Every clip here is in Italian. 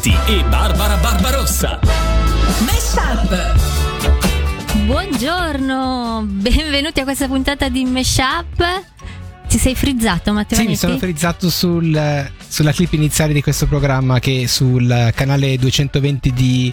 Giolitti e Barbara Barbarossa. Meshup. Buongiorno, benvenuti a questa puntata di Meshup. Ti sei frizzato Matteo? Sì, mi sono frizzato sul- sulla clip iniziale di questo programma che sul canale 220 di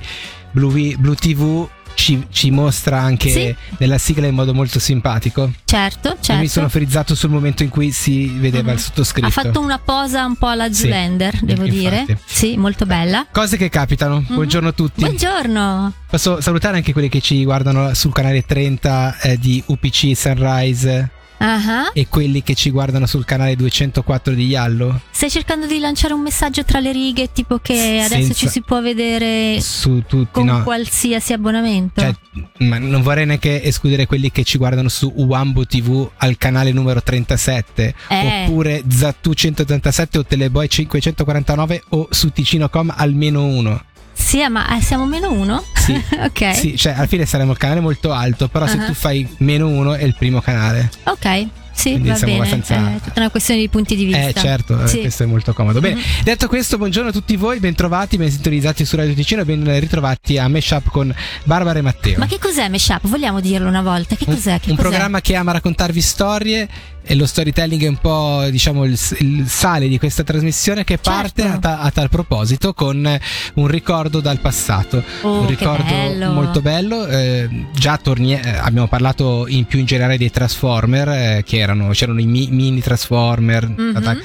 Blue, Blue TV ci, ci mostra anche Sì. nella sigla in modo molto simpatico. Certo, E certo. mi sono frizzato sul momento in cui si vedeva il sottoscritto. Ha fatto una posa un po' alla Sì, Zoolander, devo infatti. dire. Sì, molto bella. Cose che capitano. Buongiorno a tutti. Buongiorno. Posso salutare anche quelli che ci guardano sul canale 30 eh, di UPC Sunrise Ah, e quelli che ci guardano sul canale 204 di Yallo. Stai cercando di lanciare un messaggio tra le righe, tipo che adesso Senza- ci si può vedere Su tutti, con no. qualsiasi abbonamento. Cioè, ma non vorrei neanche escludere quelli che ci guardano su Wambo TV al canale numero 37 Eh. oppure Zattu 187 o Teleboy 549 o su Ticino.com almeno uno. Sì, ma eh, siamo meno uno? Sì. ok. Sì, cioè alla fine saremo il canale molto alto, però se Ah. tu fai meno uno è il primo canale. Ok. Sì, Quindi va siamo bene. abbastanza- È tutta una questione di punti di vista. Eh certo, eh, Sì. questo è molto comodo. Bene, Mhm. detto questo, buongiorno a tutti voi, bentrovati, ben sintonizzati su Radio Ticino e ben ritrovati a Meshup con Barbara e Matteo. Ma che cos'è Meshup? Vogliamo dirlo una volta? Che cos'è? Che un cos'è? programma che ama raccontarvi storie e lo storytelling è un po' diciamo il, il sale di questa trasmissione che parte Certo. a, ta- a tal proposito con eh, un ricordo dal passato Oh, un ricordo bello. molto bello eh, già torni- eh, abbiamo parlato in più in generale dei Transformer eh, che erano c'erano i mi- mini Transformer Mhm.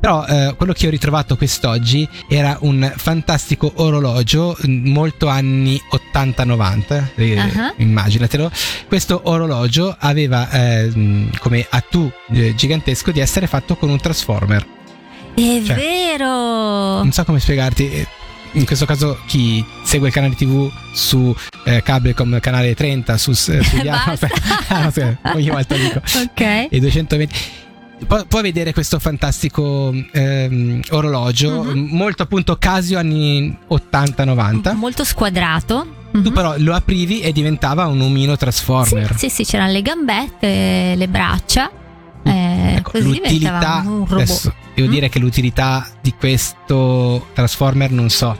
però eh, quello che ho ritrovato quest'oggi era un fantastico orologio mm, molto anni 80-90 eh, Ah. immaginatelo questo orologio aveva eh, mh, come attu eh, gigantesco di essere fatto con un transformer È Cioè, vero. non so come spiegarti eh, in questo caso chi segue il canale tv su eh, Cablecom canale 30 su, su. Ah, no, sì, ogni volta dico Ok. e 220 può, vedere questo fantastico ehm, orologio Mhm. molto appunto Casio anni 80-90 Molto squadrato. tu Mhm. però lo aprivi e diventava un omino Sì, transformer sì, sì, c'erano le gambette, le braccia. Eh, Ecco, l'utilità un robot. adesso devo Mm. dire che l'utilità di questo transformer non so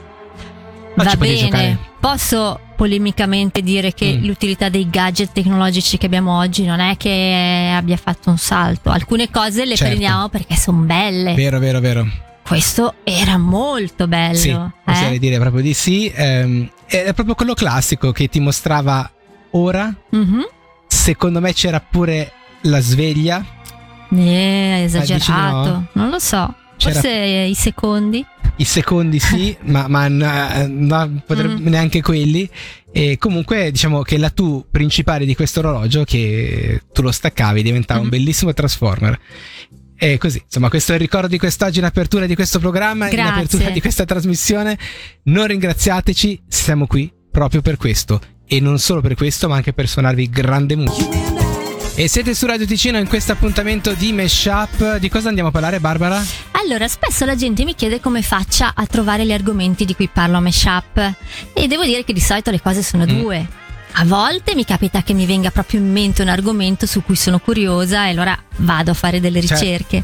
ma Va bene. giocare Posso polemicamente dire che Mm. l'utilità dei gadget tecnologici che abbiamo oggi non è che abbia fatto un salto. Alcune cose le Certo. prendiamo perché sono belle. vero vero vero Questo era molto bello. Sì, eh? oserei dire proprio di sì. Ehm, è proprio quello classico che ti mostrava ora. Mhm. Secondo me c'era pure la sveglia. Eh, esagerato. no? Non lo so. C'era- Forse i secondi. I secondi sì, ma, ma n- no, potrebbe- Mm. neanche quelli. E comunque diciamo che la tu principale di questo orologio, che tu lo staccavi, diventava un Mhm. bellissimo transformer. E così, insomma, questo è il ricordo di quest'oggi in apertura di questo programma, in Grazie. apertura di questa trasmissione. Non ringraziateci, siamo qui proprio per questo. E non solo per questo, ma anche per suonarvi grande musica. E siete su Radio Ticino in questo appuntamento di Meshup. Di cosa andiamo a parlare, Barbara? Allora, spesso la gente mi chiede come faccia a trovare gli argomenti di cui parlo a Meshup. E devo dire che di solito le cose sono Mm. due. A volte mi capita che mi venga proprio in mente un argomento su cui sono curiosa e allora vado a fare delle Certo. ricerche.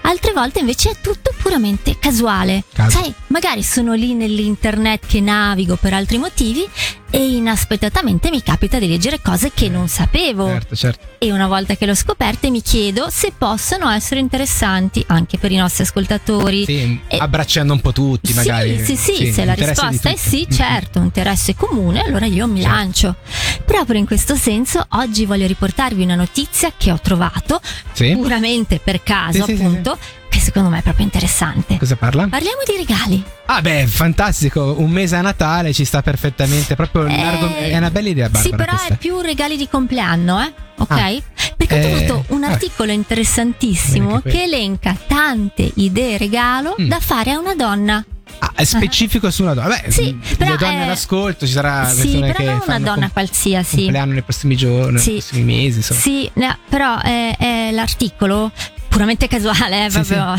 Altre volte invece è tutto puramente casuale. Caso. Sai, magari sono lì nell'internet che navigo per altri motivi e inaspettatamente mi capita di leggere cose che non sapevo. Certo, certo. E una volta che l'ho scoperte mi chiedo se possono essere interessanti anche per i nostri ascoltatori. Sì, E- abbracciando un po' tutti, magari. Sì, sì, sì, se la risposta è sì, certo, un interesse comune, allora io mi Certo. lancio. Proprio in questo senso, oggi voglio riportarvi una notizia che ho trovato Sì? puramente per caso, Sì, sì, sì, appunto, che secondo me è proprio interessante. Cosa parla? Parliamo di regali. Ah, beh, fantastico. Un mese a Natale ci sta perfettamente. Proprio Eh, argom- è una bella idea, Barbara. Sì, però questa. è più regali di compleanno, eh? Ok? Ah. Perché ho Eh, trovato un vabbè. articolo interessantissimo che elenca tante idee regalo Mm. da fare a una donna. Ah, è specifico su una donna. Beh, Sì, però le donne è- all'ascolto, ci sarà sì, però che non una donna com- qualsiasi. compleanno nei prossimi giorni, Sì. nei prossimi mesi, insomma. Sì, no, però è, è l'articolo puramente casuale, eh, Sì, proprio.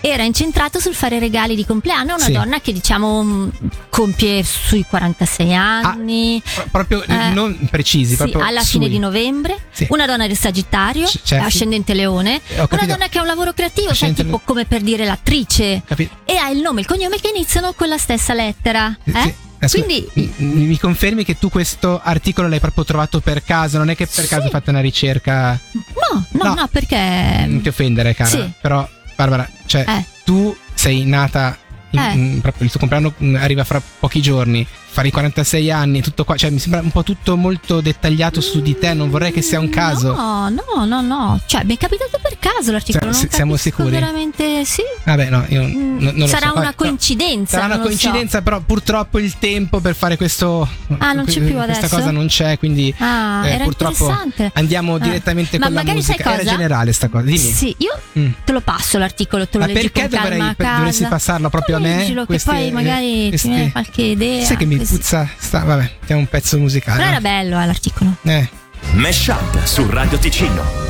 Era incentrato sul fare regali di compleanno a una Sì. donna che diciamo mh, compie sui 46 anni. Pro- proprio eh, Eh, non precisi, Sì, proprio alla sui. fine di novembre, Sì. una donna del Sagittario, C- certo. ascendente Leone, Ho una donna che ha un lavoro creativo, Ascendente tipo come per dire l'attrice, Capito? e ha il nome e il cognome che iniziano con la stessa lettera. Sì. Eh? Adesso Quindi mi, mi confermi che tu questo articolo l'hai proprio trovato per caso, non è che per Sì. caso hai fatto una ricerca no, no, No. no, perché non ti offendere, cara. Sì. Però Barbara, cioè Eh. tu sei nata in- Eh. in- proprio il tuo compleanno mm, arriva fra pochi giorni, fare i 46 anni, tutto qua, cioè mi sembra un po' tutto molto dettagliato su di te, non vorrei che sia un caso. No, no, no, no. Cioè, mi è capitato per caso l'articolo. Cioè, non siamo sicuri? Veramente sì. Vabbè, no, io Mm, n- non lo sarà so. una coincidenza. Sarà una non lo so. coincidenza, però purtroppo il tempo per fare questo. Ah, non c'è più Questa adesso? cosa non c'è, quindi Ah, eh, era purtroppo interessante. andiamo Ah. direttamente Ma con la magari sai musica. Era cosa? generale sta cosa. Dimmi. Sì, io Mm. te lo passo l'articolo, te lo Ma leggi perché dovrei- dovresti passarlo proprio a me? Leggilo, Questi- che poi magari ti viene qualche idea. Sai che mi. Puzza. Sta, vabbè, mettiamo un pezzo musicale. Però era bello eh, l'articolo. Eh. Mesh Up su Radio Ticino.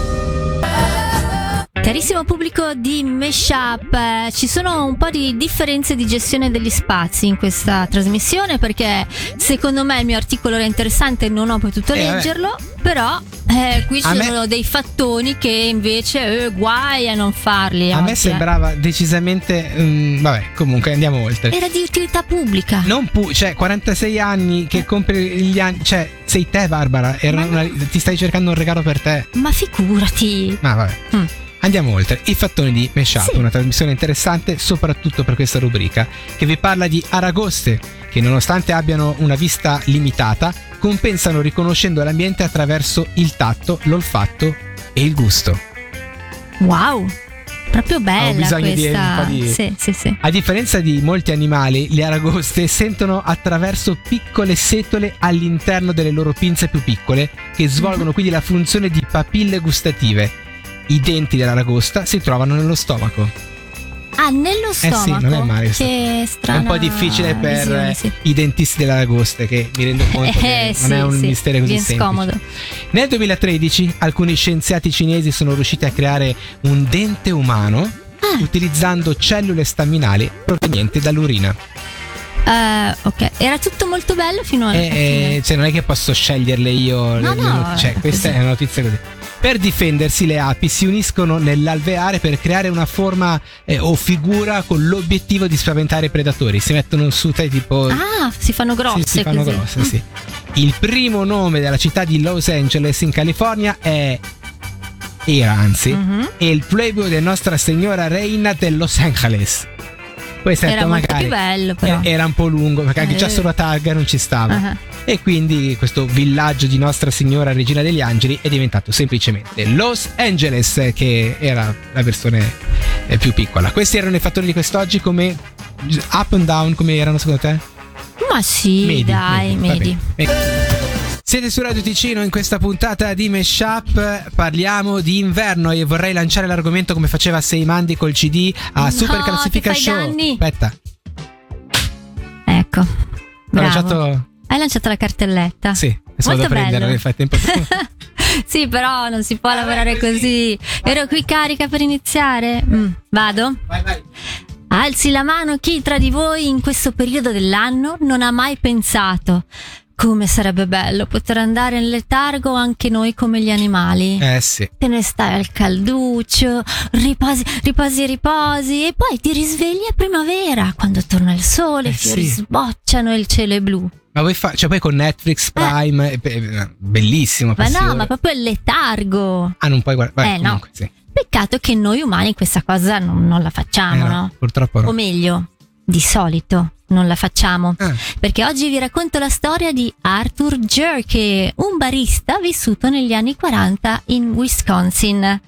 Carissimo pubblico di Meshup, eh, ci sono un po' di differenze di gestione degli spazi in questa trasmissione perché secondo me il mio articolo era interessante e non ho potuto Eh, vabbè. leggerlo, però eh, qui ci A me- sono dei fattoni che invece eh, guai a non farli. A oggi, me eh. sembrava decisamente. mm, vabbè, comunque andiamo oltre. Era di utilità pubblica. Non pu- cioè, 46 anni che compri gli anni. Cioè, sei te, Barbara. Una- ti stai cercando un regalo per te. Ma figurati. Ma vabbè. Mm. Andiamo oltre. I fattoni di Meshup, Sì. una trasmissione interessante soprattutto per questa rubrica, che vi parla di aragoste, che nonostante abbiano una vista limitata, compensano riconoscendo l'ambiente attraverso il tatto, l'olfatto e il gusto. Wow, proprio bella bisogno di questa. po' di- Sì, sì, sì. A differenza di molti animali, le aragoste sentono attraverso piccole setole all'interno delle loro pinze più piccole, che svolgono quindi la funzione di papille gustative. I denti dell'aragosta si trovano nello stomaco. Ah, nello sì, stomaco. non è male. Che È strana un po' difficile per visione, eh, sì. i dentisti dell'aragoste, che mi rendo conto che Eh, non sì, è un sì, mistero così semplice. scomodo. Nel 2013 alcuni scienziati cinesi sono riusciti a creare un dente umano Ah. utilizzando cellule staminali provenienti dall'urina. Eh, ok, era tutto molto bello fino a. E, e, cioè, non è che posso sceglierle io. No, le no, cioè, è questa così. è una notizia così. Per difendersi, le api si uniscono nell'alveare per creare una forma eh, o figura con l'obiettivo di spaventare i predatori. Si mettono su te tipo. Ah, si fanno grosse Sì, si fanno così. grosse, sì. Il primo nome della città di Los Angeles in California è. Era anzi. Mhm. È il pueblo di Nostra Signora Reina de Los Angeles. Poi Era certo, molto magari più bello, però. eh, era un po' lungo perché anche già Eh. solo a targa non ci stava. Ah. E quindi questo villaggio di Nostra Signora Regina degli Angeli è diventato semplicemente Los Angeles, che era la versione eh, più piccola. Questi erano i fattori di quest'oggi come up and down, come erano secondo te? Ma sì, dai, va medi. Medi. Siete su Radio Ticino in questa puntata di Meshup parliamo di inverno e vorrei lanciare l'argomento come faceva Seimandi col CD a No, Super Classifica Show. danni. Aspetta, Ecco. lanciato Hai lanciato la cartelletta. Sì, sono Molto da prendere nel frattempo. sì, però non si può lavorare così. Ero qui carica per iniziare. Mm, vado? vai, vai. Alzi la mano chi tra di voi in questo periodo dell'anno non ha mai pensato come sarebbe bello poter andare in letargo anche noi come gli animali. Eh sì. Te ne stai al calduccio, riposi, riposi, riposi e poi ti risvegli a primavera quando torna il sole, Eh i fiori sì. sbocciano e il cielo è blu. Ma vuoi fare, cioè poi con Netflix Prime, eh, beh, bellissimo. Ma no, ma proprio il letargo. Ah, non puoi guardare. Eh, no. Sì. Peccato che noi umani questa cosa non, non la facciamo, Eh, no, no? Purtroppo no. O meglio, di solito non la facciamo. Ah, Perché oggi vi racconto la storia di Arthur Jerke, un barista vissuto negli anni 40 in Wisconsin.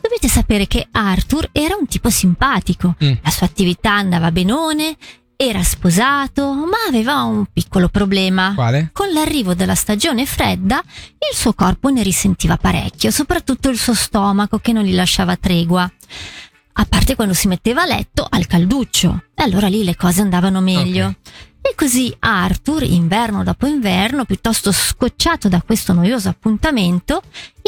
Dovete sapere che Arthur era un tipo simpatico, Mm. la sua attività andava benone, era sposato, ma aveva un piccolo problema. quale? Con l'arrivo della stagione fredda, il suo corpo ne risentiva parecchio, soprattutto il suo stomaco che non gli lasciava tregua. A parte quando si metteva a letto al calduccio, e allora lì le cose andavano meglio. E così Arthur, inverno dopo inverno, piuttosto scocciato da questo noioso appuntamento,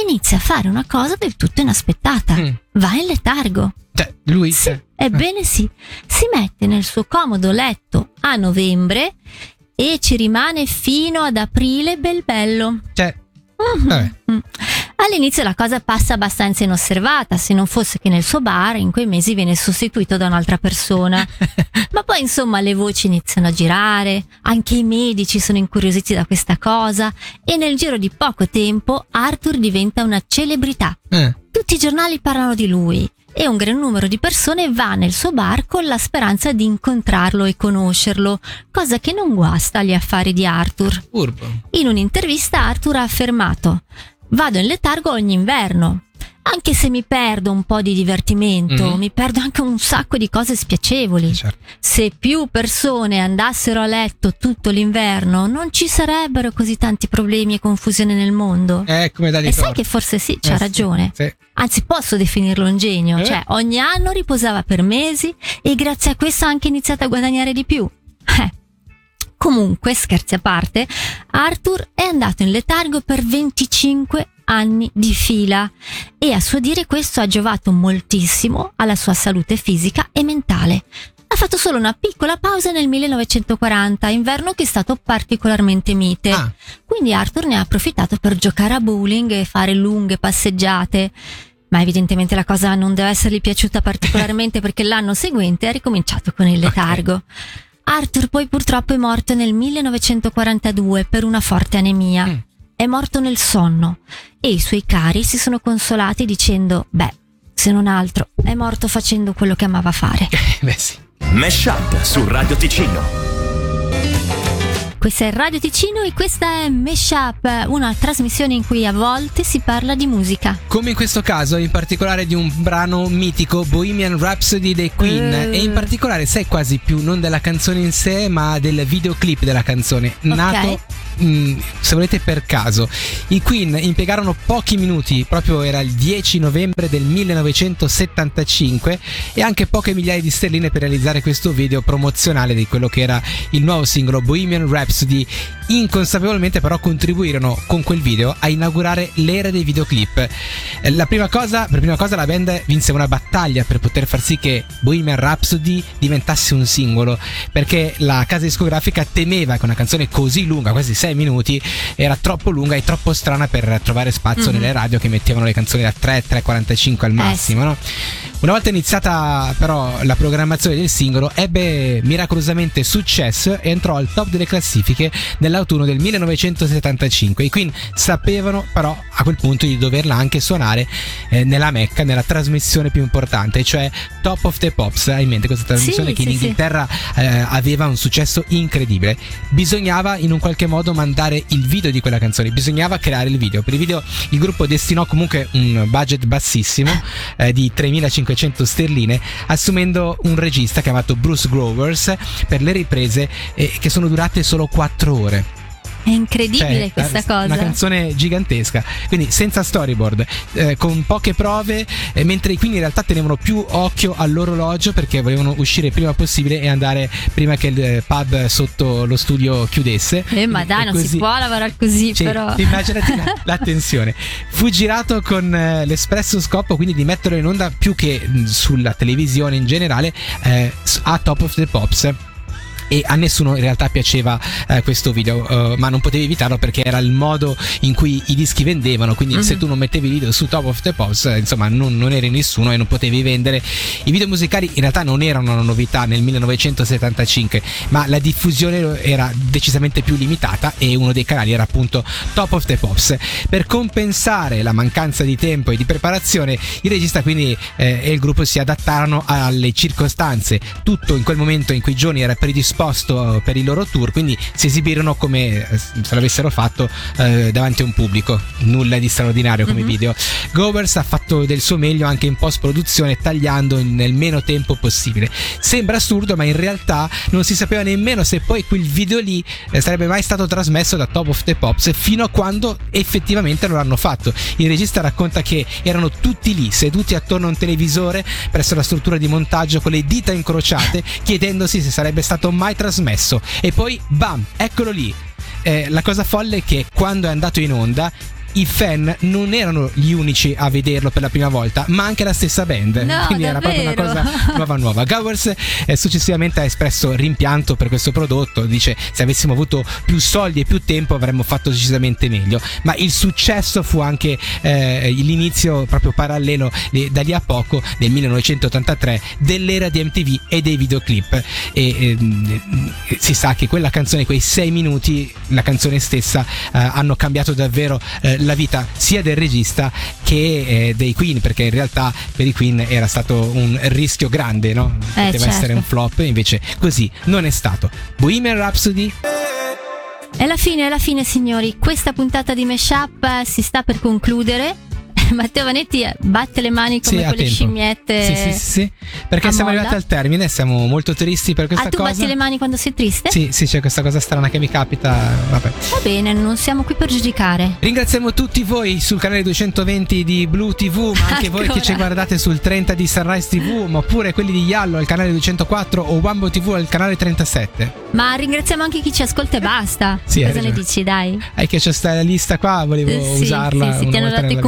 inizia a fare una cosa del tutto inaspettata. Mm. Va in letargo. Cioè, lui. Sì, eh, ebbene sì. Si mette nel suo comodo letto a novembre e ci rimane fino ad aprile bel bello. cioè, Mhm. vabbè. Mm. All'inizio la cosa passa abbastanza inosservata, se non fosse che nel suo bar in quei mesi viene sostituito da un'altra persona. Ma poi insomma le voci iniziano a girare, anche i medici sono incuriositi da questa cosa e nel giro di poco tempo Arthur diventa una celebrità. Eh, Tutti i giornali parlano di lui e un gran numero di persone va nel suo bar con la speranza di incontrarlo e conoscerlo, cosa che non guasta agli affari di Arthur. Urbo. In un'intervista Arthur ha affermato Vado in letargo ogni inverno. Anche se mi perdo un po' di divertimento, Mhm. mi perdo anche un sacco di cose spiacevoli. Certo. Se più persone andassero a letto tutto l'inverno, non ci sarebbero così tanti problemi e confusione nel mondo. Eh, come da e sai che forse sì, c'ha Eh, sì, ragione. sì. Anzi, posso definirlo un genio. Eh? Cioè, ogni anno riposava per mesi e grazie a questo ha anche iniziato a guadagnare di più. Eh. Comunque, scherzi a parte, Arthur è andato in letargo per 25 anni di fila e a suo dire questo ha giovato moltissimo alla sua salute fisica e mentale. Ha fatto solo una piccola pausa nel 1940, inverno che è stato particolarmente mite. Ah. Quindi Arthur ne ha approfittato per giocare a bowling e fare lunghe passeggiate. Ma evidentemente la cosa non deve essergli piaciuta particolarmente perché l'anno seguente ha ricominciato con il letargo. Arthur poi purtroppo è morto nel 1942 per una forte anemia. Mm. È morto nel sonno e i suoi cari si sono consolati dicendo, beh, se non altro, è morto facendo quello che amava fare. Beh, sì. Mesh Up su Radio Ticino. Questa è Radio Ticino e questa è Mesh Up, una trasmissione in cui a volte si parla di musica. Come in questo caso, in particolare di un brano mitico, Bohemian Rhapsody dei Queen. Eh. E in particolare, sai quasi più non della canzone in sé, ma del videoclip della canzone. Nato, mh, se volete, per caso. I Queen impiegarono pochi minuti, proprio era il 10 novembre del 1975, e anche poche migliaia di sterline per realizzare questo video promozionale di quello che era il nuovo singolo Bohemian Rhapsody. Inconsapevolmente, però, contribuirono con quel video a inaugurare l'era dei videoclip. Eh, La prima cosa, per prima cosa, la band vinse una battaglia per poter far sì che Bohemian Rhapsody diventasse un singolo, perché la casa discografica temeva che una canzone così lunga, quasi 6 minuti, era troppo lunga e troppo strana per trovare spazio Mhm. nelle radio che mettevano le canzoni da 3, 3,45 al massimo, no? Una volta iniziata però la programmazione del singolo, ebbe miracolosamente successo e entrò al top delle classifiche nell'autunno del 1975. I Queen sapevano però a quel punto di doverla anche suonare eh, nella Mecca, nella trasmissione più importante, cioè Top of the Pops. Hai in mente questa trasmissione Sì, che in sì, sì. Inghilterra eh, aveva un successo incredibile. Bisognava in un qualche modo mandare il video di quella canzone, bisognava creare il video. Per il video il gruppo destinò comunque un budget bassissimo eh, di 3500 sterline, assumendo un regista chiamato Bruce Grovers per le riprese eh, che sono durate solo 4 ore. È incredibile Cioè, questa cosa. Una canzone gigantesca, quindi senza storyboard, eh, con poche prove, eh, mentre i Queen in realtà tenevano più occhio all'orologio perché volevano uscire prima possibile e andare prima che il eh, pub sotto lo studio chiudesse. Eh, ma dai, non così- si può lavorare così, Cioè, però. Immaginati la, la tensione. Fu girato con eh, l'espresso scopo quindi di metterlo in onda più che mh, sulla televisione in generale eh, a Top of the Pops. E a nessuno in realtà piaceva eh, questo video, eh, ma non potevi evitarlo perché era il modo in cui i dischi vendevano. Quindi, Mhm. se tu non mettevi video su Top of the Pops, eh, insomma, non, non eri nessuno e non potevi vendere. I video musicali in realtà non erano una novità nel 1975, ma la diffusione era decisamente più limitata e uno dei canali era appunto Top of the Pops. Per compensare la mancanza di tempo e di preparazione, il regista quindi eh, e il gruppo si adattarono alle circostanze. Tutto in quel momento in cui Johnny era predisposto eh, per il loro tour, quindi si esibirono come eh, se l'avessero fatto eh, davanti a un pubblico. Nulla di straordinario come Mhm. video. Govers ha fatto del suo meglio anche in post produzione tagliando nel meno tempo possibile. Sembra assurdo, ma in realtà non si sapeva nemmeno se poi quel video lì eh, sarebbe mai stato trasmesso da Top of the Pops fino a quando effettivamente lo hanno fatto. Il regista racconta che erano tutti lì, seduti attorno a un televisore presso la struttura di montaggio con le dita incrociate, chiedendosi se sarebbe stato mai mai trasmesso. E poi, bam, eccolo lì. Eh, la cosa folle è che quando è andato in onda i fan non erano gli unici a vederlo per la prima volta, ma anche la stessa band. No, Quindi era proprio una davvero? cosa nuova nuova. Gowers eh, successivamente ha espresso rimpianto per questo prodotto, dice se avessimo avuto più soldi e più tempo avremmo fatto decisamente meglio, ma il successo fu anche eh, l'inizio proprio parallelo eh, da lì a poco nel 1983 dell'era di MTV e dei videoclip e ehm, si sa che quella canzone, quei sei minuti, la canzone stessa eh, hanno cambiato davvero eh, la vita sia del regista che eh, dei Queen perché in realtà per i Queen era stato un rischio grande, no? Poteva certo. essere un flop, invece così non è stato. Bohemian Rhapsody È la fine, è la fine, signori. Questa puntata di Meshup eh, si sta per concludere. Matteo Vanetti eh, batte le mani come Sì, quelle attento. scimmiette. Sì, sì, sì, sì. Perché siamo molla. arrivati al termine, siamo molto tristi per questa ah, tu cosa. batti le mani quando sei triste? Sì, sì, c'è questa cosa strana che mi capita. Vabbè. Va bene, non siamo qui per giudicare. Ringraziamo tutti voi sul canale 220 di Blue TV, ma anche voi che ci guardate sul 30 di Sunrise TV, ma oppure quelli di Yallo al canale 204 o Wambo TV al canale 37. Ma ringraziamo anche chi ci ascolta e basta. Sì, Cosa ne dici, dai? È che c'è sta lista qua, volevo Eh, sì, usarla. sì, sì, ti hanno dato i nella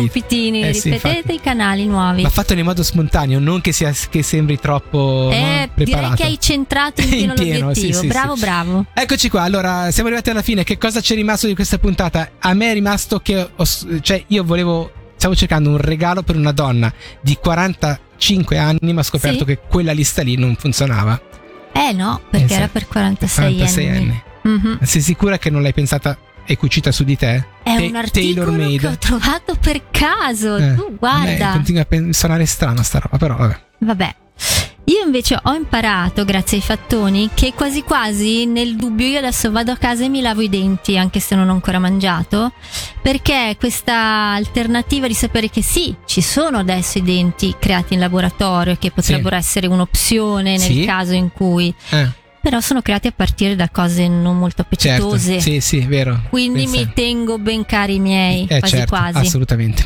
compitini. Eh, sì, Ripetete infatti. i canali nuovi. Va fatto in modo spontaneo, non che, sia, che sembri troppo eh, no, direi che hai centrato in In pieno, pieno, l'obiettivo. sì, bravo, sì. bravo. Eccoci qua, allora siamo arrivati alla fine. Che cosa ci è rimasto di questa puntata? A me è rimasto che ho- cioè io volevo stavo cercando un regalo per una donna di 45 anni, ma ho scoperto che quella lista lì non funzionava. Eh no, perché Eh, era per 46, 46 anni. anni. Mhm. Sei sicura che non l'hai pensata e cucita su di te? È Ta- un articolo che ho trovato per caso. Eh, tu guarda. a continua a pen- suonare strano sta roba, però vabbè. Vabbè. Io invece ho imparato, grazie ai fattoni, che quasi quasi nel dubbio io adesso vado a casa e mi lavo i denti, anche se non ho ancora mangiato, perché questa alternativa di sapere che sì, ci sono adesso i denti creati in laboratorio che potrebbero essere un'opzione nel Sì. caso in cui, Eh, però sono creati a partire da cose non molto certo. appetitose. Sì, sì, vero. Quindi Pensa- mi tengo ben cari i miei, Eh, quasi certo, quasi. assolutamente.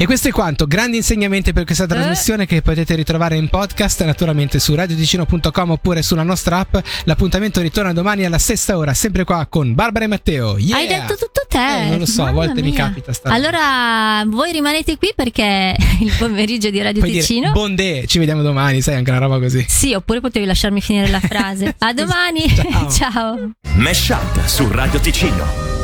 E questo è quanto. Grandi insegnamenti per Eh. questa trasmissione che potete ritrovare in podcast, naturalmente su radioticino.com oppure sulla nostra app. L'appuntamento ritorna domani alla stessa ora, sempre qua con Barbara e Matteo. Yeah! Hai detto tutto te. Eh, non lo so, a Mamma volte mi mia. capita sta- Allora, voi rimanete qui perché il pomeriggio di Radio Puoi dire Ticino. Bondè, ci vediamo domani, sai, anche una roba così. sì, oppure potevi lasciarmi finire la frase. A domani. Ciao. Ciao. Mesh Up su Radio Ticino.